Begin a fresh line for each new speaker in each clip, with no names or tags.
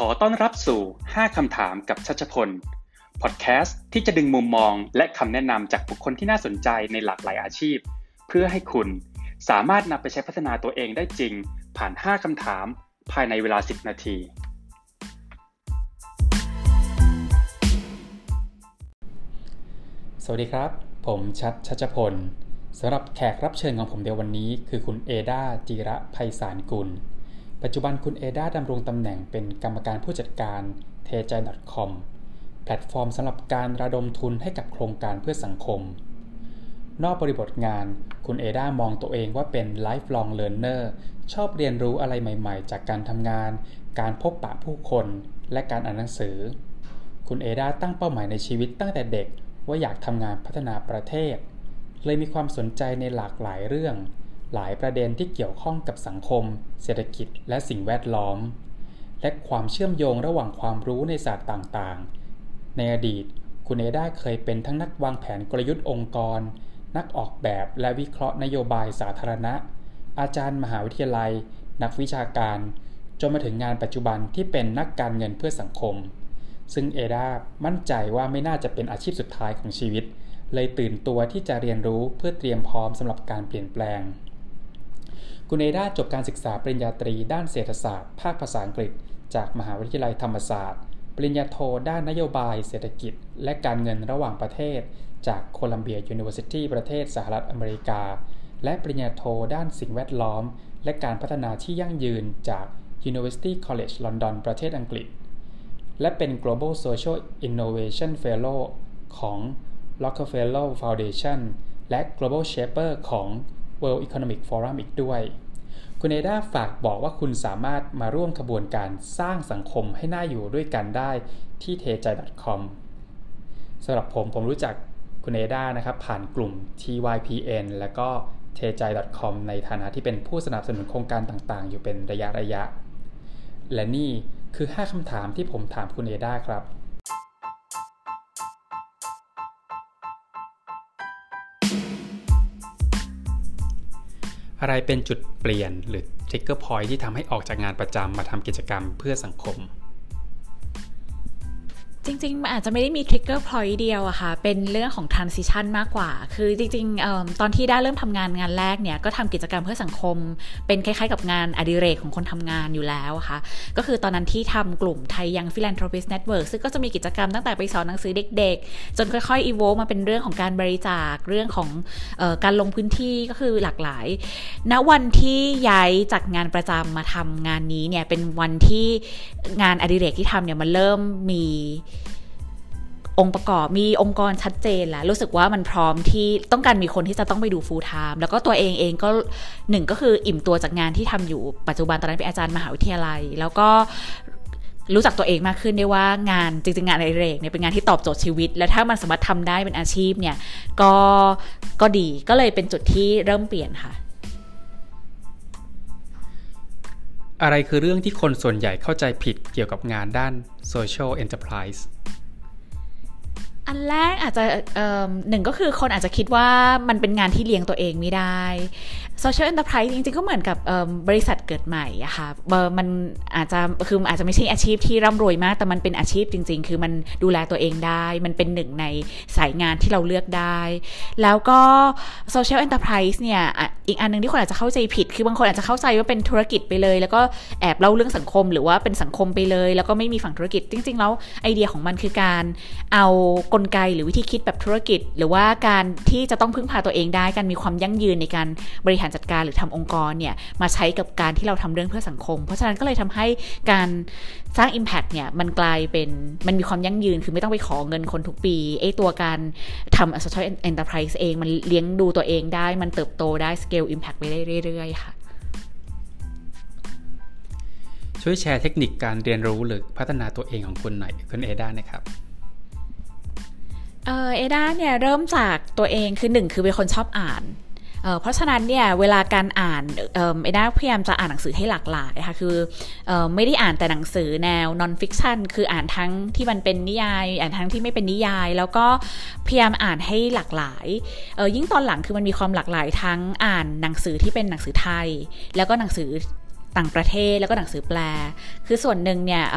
ขอต้อนรับสู่ 5 คำถามกับชัชพล พอดแคสต์ที่จะดึงมุมมองและคำแนะนำจากบุคคลที่น่าสนใจในหลากหลายอาชีพ เพื่อให้คุณสามารถนำไปใช้พัฒนาตัวเองได้จริง ผ่าน 5 คำถาม ภายในเวลา 10 นาที
สวัสดีครับ ผมชัดชัชพลสำหรับแขกรับเชิญของผมเดียววันนี้ คือคุณเอดาจีระไพศาลกุล ปัจจุบันคุณเอดาดำรงตำแหน่งเป็นกรรมการผู้จัดการเทใจ .com แพลตฟอร์มสำหรับการระดมทุนให้กับโครงการเพื่อสังคม นอกบริบทงาน คุณเอดามองตัวเองว่าเป็น lifelong learner ชอบเรียนรู้อะไรใหม่ๆ จากการทำงาน การพบปะผู้คน และการอ่านหนังสือ คุณเอดาตั้งเป้าหมายในชีวิตตั้งแต่เด็กว่าอยากทำงานพัฒนาประเทศ เลยมีความสนใจในหลากหลายเรื่อง หลายประเด็นที่เกี่ยวข้องกับสังคม เศรษฐกิจ และสิ่งแวดล้อม และความเชื่อมโยงระหว่างความรู้ในศาสตร์ต่างๆ ในอดีต คุณเอดาเคยเป็นทั้งนักวางแผนกลยุทธ์องค์กร นักออกแบบและวิเคราะห์นโยบายสาธารณะ อาจารย์มหาวิทยาลัย นักวิชาการ จนมาถึงงานปัจจุบันที่เป็นนักการเงินเพื่อสังคม ซึ่งเอดามั่นใจว่าไม่น่าจะเป็นอาชีพสุดท้ายของชีวิต เลยตื่นตัวที่จะเรียนรู้เพื่อเตรียมพร้อมสำหรับการเปลี่ยนแปลง คุณเอด้าจบการศึกษาปริญญาตรีด้านเศรษฐศาสตร์ ภาคภาษาอังกฤษ จากมหาวิทยาลัยธรรมศาสตร์ ปริญญาโทด้านนโยบาย เศรษฐกิจ และการเงินระหว่างประเทศ จาก Columbia University ประเทศสหรัฐอเมริกา และปริญญาโทด้านสิ่งแวดล้อม และการพัฒนาที่ยั่งยืนจาก University College London ประเทศอังกฤษ และเป็น Global Social Innovation Fellow ของ Rockefeller Foundation และ Global Shaper ของ World Economic Forum อีกด้วย คุณเอดาฝากบอกว่าคุณสามารถมาร่วมขบวนการสร้างสังคมให้น่าอยู่ด้วยกันได้ที่เทใจ .com สำหรับผมผมรู้จักคุณเอดานะครับผ่านกลุ่ม TYPN แล้วก็เทใจ .com ในฐานะที่เป็นผู้สนับสนุนโครงการต่างๆ อยู่เป็นระยะระยะ และนี่คือ 5คำถามที่ผมถามคุณเอดาครับ อะไรเป็นจุดเปลี่ยนหรือ trigger point ที่ทำให้ออกจากงานประจำมาทำกิจกรรมเพื่อสังคม
จริงๆ มันอาจจะไม่ได้มี trigger point เดียวอะค่ะ เป็นเรื่องของ transition มากกว่า คือจริงๆ ตอนที่ได้เริ่มทำงานงานแรกเนี่ย ก็ทำกิจกรรมเพื่อสังคม เป็นคล้ายๆ กับงานอดิเรกของคนทำงานอยู่แล้วค่ะ ก็คือตอนนั้นที่ทำกลุ่มไทยยัง philanthropist network ซึ่งก็จะมีกิจกรรมตั้งแต่ไปสอนหนังสือเด็กๆ จนค่อยๆ evolve มาเป็นเรื่องของการบริจาค เรื่องของออการลงพื้นที่ก็คือหลากหลาย ณ วันที่ย้ายจากงานประจำมาทำงานนี้เนี่ย เป็นวันที่งานอดิเรกที่ทำเนี่ยมันเริ่มมี องค์ประกอบมีองค์กรชัดเจนแล้ว รู้สึกว่ามันพร้อมที่ต้องการมีคนที่จะต้องไปดูฟูลไทม์แล้วก็ตัวเองเองก็หนึ่งก็คืออิ่มตัวจากงานที่ทำอยู่ปัจจุบันตอนนั้นเป็นอาจารย์มหาวิทยาลัย แล้วก็รู้จักตัวเองมากขึ้นได้ว่างานจริงๆงานอดิเรกเนี่ยเป็นงานที่ตอบโจทย์ชีวิต และถ้ามันสามารถทำได้เป็นอาชีพเนี่ยก็ก็ดีก็เลยเป็นจุดที่เริ่มเปลี่ยนค่ะ
อะไรคือเรื่องที่คนส่วนใหญ่เข้าใจผิดเกี่ยวกับงานด้าน social enterprise
อันแรกอาจจะหนึ่งก็คือคนอาจจะคิดว่ามันเป็นงานที่เลี้ยงตัวเองไม่ได้ Social Enterprise จริงๆ ก็เหมือนกับบริษัทเกิดใหม่อะค่ะมันอาจจะคืออาจจะไม่ใช่อาชีพที่ร่ำรวยมาก แต่มันเป็นอาชีพจริง ๆ คือมันดูแลตัวเองได้ มันเป็นหนึ่งในสายงานที่เราเลือกได้ แล้วก็ Social Enterprise เนี่ย อีกอันนึงที่คนอาจจะเข้าใจผิด คือบางคนอาจจะเข้าใจว่าเป็นธุรกิจไปเลย แล้วก็แอบเล่าเรื่องสังคมหรือว่าเป็นสังคมไปเลย แล้วก็ไม่มีฝั่งธุรกิจ จริง ๆ แล้วไอเดียของมันคือการเอากลไกหรือวิธีคิดแบบธุรกิจ หรือว่าการที่จะต้องพึ่งพาตัวเองได้การมีความยั่งยืนในการบริหารจัดการหรือทำองค์กรเนี่ยมาใช้กับการที่เราทำเรื่องเพื่อสังคม เพราะฉะนั้นก็เลยทำให้การสร้าง Impact เนี่ยมันกลายเป็นมันมีความยั่งยืนคือไม่ต้องไปขอเงินคนทุกปีไอ้ตัวการทำ social enterprise เองมันเลี้ยงดูตัวเองได้มันเติบโตได้ scale impact ไปได้เรื่อยๆค่ะ
ช่วยแชร์เทคนิคการเรียนรู้หรือพัฒนาตัวเองของคุณหน่อยคุณเอด้านะครับ
เออเอด้าเนี่ยเริ่มจากตัวเองคือหนึ่งคือเป็นคนชอบอ่าน เพราะฉะนั้นเนี่ยเวลาการอ่านเอด้าพยายามจะอ่านหนังสือให้หลากหลายค่ะคืออไม่ได้อ่านแต่หนังสือแนว non-fiction คืออ่านทั้งที่มันเป็นนิยาย อ่านทั้งที่ไม่เป็นนิยาย แล้วก็พยายามอ่านให้หลากหลายยิ่งตอนหลังคือมันมีความหลากหลายทั้งอ่านหนังสือที่เป็นหนังสือไทย แล้วก็หนังสือ ต่างประเทศแล้วก็หนังสือแปล คือส่วนหนึ่งเนี่ยเ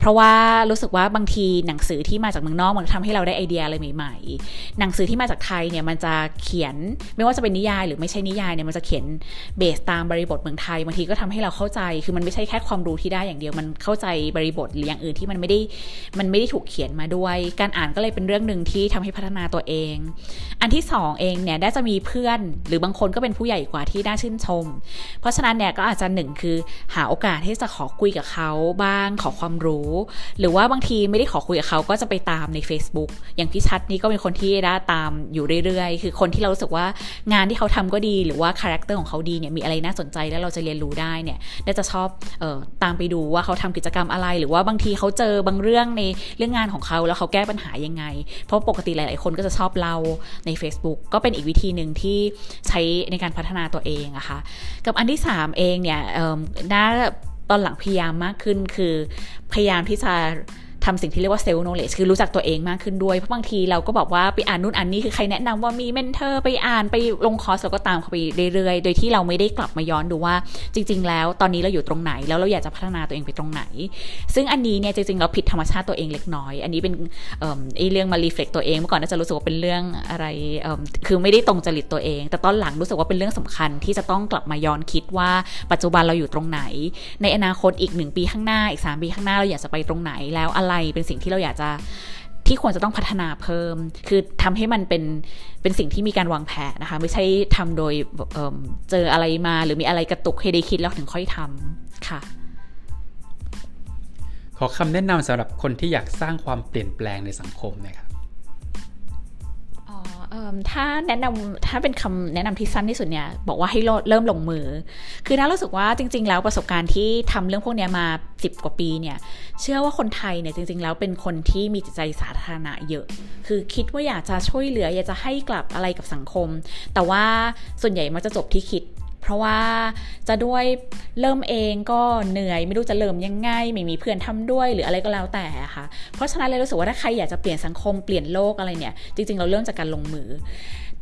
เพราะว่ารู้สึกว่าบางทีหนังสือที่มาจากเมืองนอกมันทำให้เราได้ไอเดียอะไรใหม่ ๆ หนังสือที่มาจากไทยเนี่ยมันจะเขียนไม่ว่าจะเป็นนิยายหรือไม่ใช่นิยายเนี่ยมันจะเขียนเบสตามบริบทเมืองไทยบางทีก็ทำให้เราเข้าใจ คือมันไม่ใช่แค่ความรู้ที่ได้อย่างเดียวมันเข้าใจบริบทหรืออย่างอื่นที่มันไม่ได้มันไม่ได้ถูกเขียนมาด้วย การอ่านก็เลยเป็นเรื่องหนึ่งที่ทำให้พัฒนาตัวเอง อันที่ 2 เองเนี่ยเอด้าจะมีเพื่อน หรือบางคนก็เป็นผู้ใหญ่กว่าที่น่าชื่นชม เพราะฉะนั้นเนี่ยก็อาจจะหนึ่งคือหาโอกาสที่จะขอคุยกับเขาบ้างขอความรู้ หรือว่าบางทีไม่ได้ขอคุยกับเขาก็จะไปตามใน Facebook อย่างพี่ชัดนี่ก็เป็นคนที่ได้ตามอยู่เรื่อยๆ คือคนที่เรารู้สึกว่างานที่เขาทำก็ดี หรือว่า character ของเขาดีเนี่ยมีอะไรน่าสนใจแล้วเราจะเรียนรู้ได้เนี่ยเอด้าจะชอบเออตามไปดูว่าเขาทำกิจกรรมอะไร หรือว่าบางทีเขาเจอบางเรื่องในเรื่องงานของเขาแล้วเขาแก้ปัญหายังไง เพราะปกติหลาย ๆ คนก็จะชอบเล่าใน Facebook ก็เป็นอีกวิธีหนึ่งที่ใช้ในการพัฒนาตัวเองอะคะ่ะกับอันที่ 3 เองเนี่ยน่าตอนหลังพยายามมากขึ้นคือพยายามที่จะ ทำสิ่งที่เรียกว่าเซลล์โนเลจคือรู้จักตัวเองมากขึ้นด้วย เพราะบางทีเราก็บอกว่าไปอ่านนู่นอ่านนี่คือใครแนะนำว่ามีเมนเทอร์ไปอ่านไปลงคอร์สเราก็ตามเขาไปเรื่อยๆ โดยที่เราไม่ได้กลับมาย้อนดูว่าจริง ๆ แล้วตอนนี้เราอยู่ตรงไหน แล้วเราอยากจะพัฒนาตัวเองไปตรงไหน ซึ่งอันนี้เนี่ยจริงๆเราผิดธรรมชาติตัวเองเล็กน้อย อันนี้เป็นไอ้เรื่องมารีเฟล็กตัวเองเมื่อก่อนน่าจะรู้สึกว่าเป็นเรื่องอะไรคือไม่ได้ตรงจริตตัวเอง แต่ตอนหลังรู้สึกว่าเป็นเรื่องสำคัญที่จะต้องกลับมาย้อนคิดว่าปัจจุบันเราอยู่ตรงไหน ในอนาคตอีกหนึ่งปีข้างหน้าอีก3ปีข้างหน้าเราอยากจะไปตรงไหนแล้วอะไรเป็นสิ่งที่เราอยากจะที่ควรจะต้องพัฒนาเพิ่ม คือทำให้มันเป็นเป็นสิ่งที่มีการวางแผนนะคะ ไม่ใช่ทำโดยเเจออะไรมาหรือมีอะไรกระตุกให้ได้คิดแล้วถึงค่อยทำค่ะ
ขอคำแนะนำสำหรับคนที่อยากสร้างความเปลี่ยนแปลงในสังคมนะครับ
ถ้าแนะนำถ้าเป็นคำแนะนำที่สั้นที่สุดเนี่ยบอกว่าให้เริ่มลงมือ คือน่ารู้สึกว่าจริง ๆ แล้วประสบการณ์ที่ทำเรื่องพวกนี้มาสิบกว่าปีเนี่ยเชื่อว่าคนไทยเนี่ยจริง ๆ แล้วเป็นคนที่มีจิตใจสาธารณะเยอะ คือคิดว่าอยากจะช่วยเหลืออยากจะให้กลับอะไรกับสังคม แต่ว่าส่วนใหญ่มันจะจบที่คิด เพราะว่าจะด้วยเริ่มเองก็เหนื่อยไม่รู้จะเริ่มยังไงไม่มีเพื่อนทำด้วยหรืออะไรก็แล้วแต่ค่ะ เพราะฉะนั้นเลยรู้สึกว่าถ้าใครอยากจะเปลี่ยนสังคมเปลี่ยนโลกอะไรเนี่ยจริงๆ เราเริ่มจากการลงมือ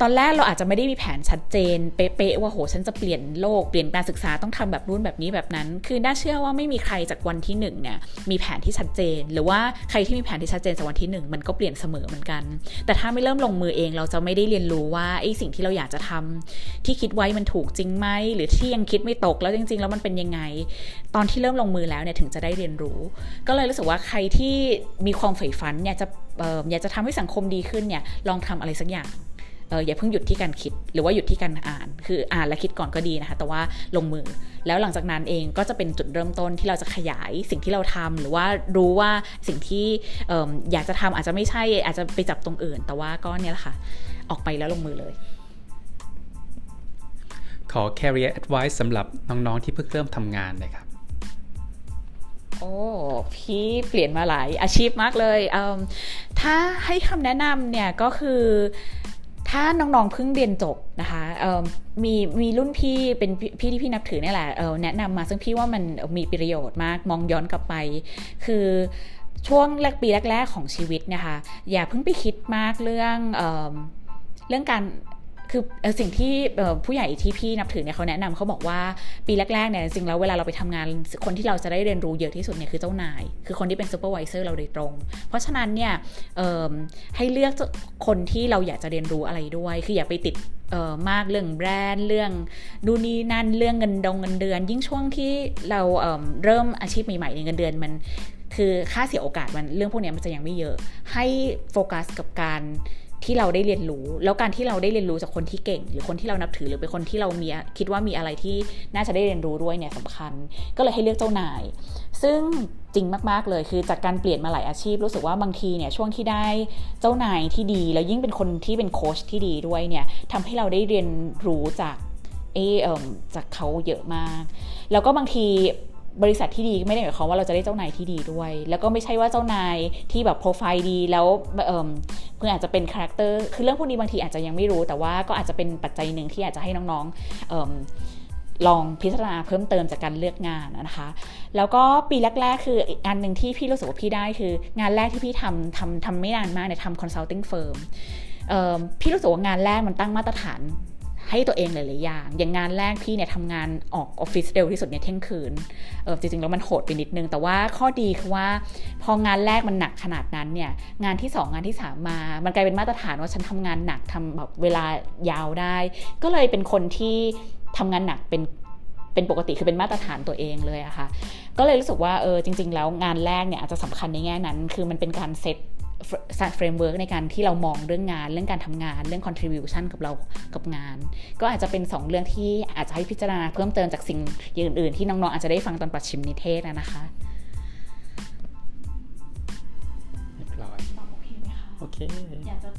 ตอนแรกเราอาจจะไม่ได้มีแผนชัดเจน เป๊ะๆว่าโหฉันจะเปลี่ยนโลกเปลี่ยนการศึกษาต้องทำแบบนู้นแบบนี้แบบนั้น คือน่าเชื่อว่าไม่มีใครจากวันที่1เนี่ยมีแผนที่ชัดเจน หรือว่าใครที่มีแผนที่ชัดเจนจากวันที่ 1 มันก็เปลี่ยนเสมอเหมือนกัน แต่ถ้าไม่เริ่มลงมือเองเราจะไม่ได้เรียนรู้ว่าไอ้สิ่งที่เราอยากจะทำที่คิดไว้มันถูกจริงไหมหรือที่ยังคิดไม่ตกแล้วจริง ๆ แล้วมันเป็นยังไง ตอนที่เริ่มลงมือแล้วเนี่ยถึงจะได้เรียนรู้ ก็เลยรู้สึกว่าใครที่มีความใฝ่ฝันเนี่ยจะอยากจะทำให้สังคมดีขึ้นเนี่ยลองทำอะไรสักอย่าง อออย่าเพิ่งหยุดที่การคิดหรือว่าหยุดที่การอ่าน คืออ่านและคิดก่อนก็ดีนะคะ แต่ว่าลงมือ แล้วหลังจากนั้นเองก็จะเป็นจุดเริ่มต้นที่เราจะขยายสิ่งที่เราทำหรือว่ารู้ว่าสิ่งที่อออยากจะทำอาจจะไม่ใช่ อาจจะไปจับตรงอื่น แต่ว่าก็เนี่ยแหละค่ะ ออกไปแล้วลงมือเลย
ขอ career advice สำหรับน้องๆที่เพิ่งเริ่มทำงานเลยครับ
โอ้พี่เปลี่ยนมาหลายอาชีพมากเลยถ้าให้คำแนะนำเนี่ยก็คือ ถ้าน้องๆเพิ่งเรียนจบนะคะมีมีรุ่นพี่เป็นพี่ที่พี่นับถือนี่แหละแนะนำมาซึ่งพี่ว่ามันมีประโยชน์มากมองย้อนกลับไป คือช่วงแรกปีแรก ๆ ของชีวิตนะคะอย่าเพิ่งไปคิดมากเรื่องเรื่องการ คือสิ่งที่ผู้ใหญ่ที่พี่นับถือเนี่ยเขาแนะนำเขาบอกว่าปีแรกๆเนี่ยจริงแล้วเวลาเราไปทำงานคนที่เราจะได้เรียนรู้เยอะที่สุดเนี่ยคือเจ้านาย คือคนที่เป็นซูเปอร์วิเซอร์เราโดยตรง เพราะฉะนั้นเนี่ยให้เลือกคนที่เราอยากจะเรียนรู้อะไรด้วย คืออย่าไปติดมากเรื่องแบรนด์เรื่องดูนี่นั่นเรื่องเงินดงเงินเดือน ยิ่งช่วงที่เราเเริ่มอาชีพใหม่ๆในเงินเดือนมันคือค่าเสียโอกาสมันเรื่องพวกนี้มันจะยังไม่เยอะ ให้โฟกัสกับการ ที่เราได้เรียนรู้ แล้วการที่เราได้เรียนรู้จากคนที่เก่ง หรือคนที่เรานับถือหรือเป็นคนที่เรามีคิดว่ามีอะไรที่น่าจะได้เรียนรู้ด้วยเนี่ยสำคัญ ก็เลยให้เลือกเจ้านาย ซึ่งจริงมากๆเลยคือจากการเปลี่ยนมาหลายอาชีพ รู้สึกว่าบางทีเนี่ยช่วงที่ได้เจ้านายที่ดี แล้วยิ่งเป็นคนที่เป็นโค้ชที่ดีด้วยเนี่ยทำให้เราได้เรียนรู้จากเออจากเขาเยอะมาก แล้วก็บางที บริษัทที่ดีไม่ได้หมายความว่าเราจะได้เจ้านายที่ดีด้วย แล้วก็ไม่ใช่ว่าเจ้านายที่แบบโปรไฟล์ดีแล้วเเพื่ออาจจะเป็น character คือเรื่องพวกนี้บางทีอาจจะยังไม่รู้ แต่ว่าก็อาจจะเป็นปัจจัยหนึ่งที่อาจจะให้น้องๆลองพิจารณาเพิ่มเติมจากการเลือกงานนะคะ แล้วก็ปีแรก ๆ คืออีกอันหนึ่งที่พี่รู้สึกว่าพี่ได้คืองานแรกที่พี่ทำทำทำไม่นานมากเนี่ยทำ consulting firm พี่รู้สึกว่างานแรกมันตั้งมาตรฐาน ให้ตัวเองหลาย ๆ อย่าง อย่างงานแรกพี่เนี่ยทำงานออกออฟฟิศเร็วที่สุดเนี่ยเที่ยงคืน เออจริง ๆ แล้วมันโหดไปนิดนึง แต่ว่าข้อดีคือว่า พองานแรกมันหนักขนาดนั้นเนี่ย งานที่ 2 งานที่ 3 มา มันกลายเป็นมาตรฐานว่าฉันทำงานหนักทำแบบเวลายาวได้ ก็เลยเป็นคนที่ทำงานหนักเป็นเป็นปกติคือเป็นมาตรฐานตัวเองเลยอะค่ะ ก็เลยรู้สึกว่าเออจริง ๆ แล้วงานแรกเนี่ยอาจจะสำคัญในแง่นั้น คือมันเป็นการ set framework ในการที่เรามองเรื่องงาน เรื่องการทำงาน เรื่อง contribution กับเรากับงาน ก็อาจจะเป็น 2 เรื่องที่อาจจะให้พิจารณาเพิ่มเติมจากสิ่งอื่นๆ ที่น้องๆอาจจะได้ฟังตอนปัจฉิมนิเทศนะคะ
เรียบร้อย
โอเคไหมคะ
โอเค
อยากจะ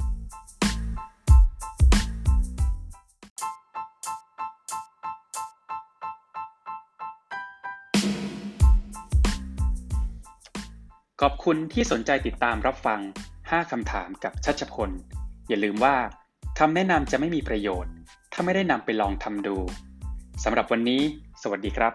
ขอบคุณที่สนใจติดตามรับฟัง 5 คำถามกับชัชพล อย่าลืมว่าคำแนะนำจะไม่มีประโยชน์ ถ้าไม่ได้นำไปลองทำดูสำหรับวันนี้ สวัสดีครับ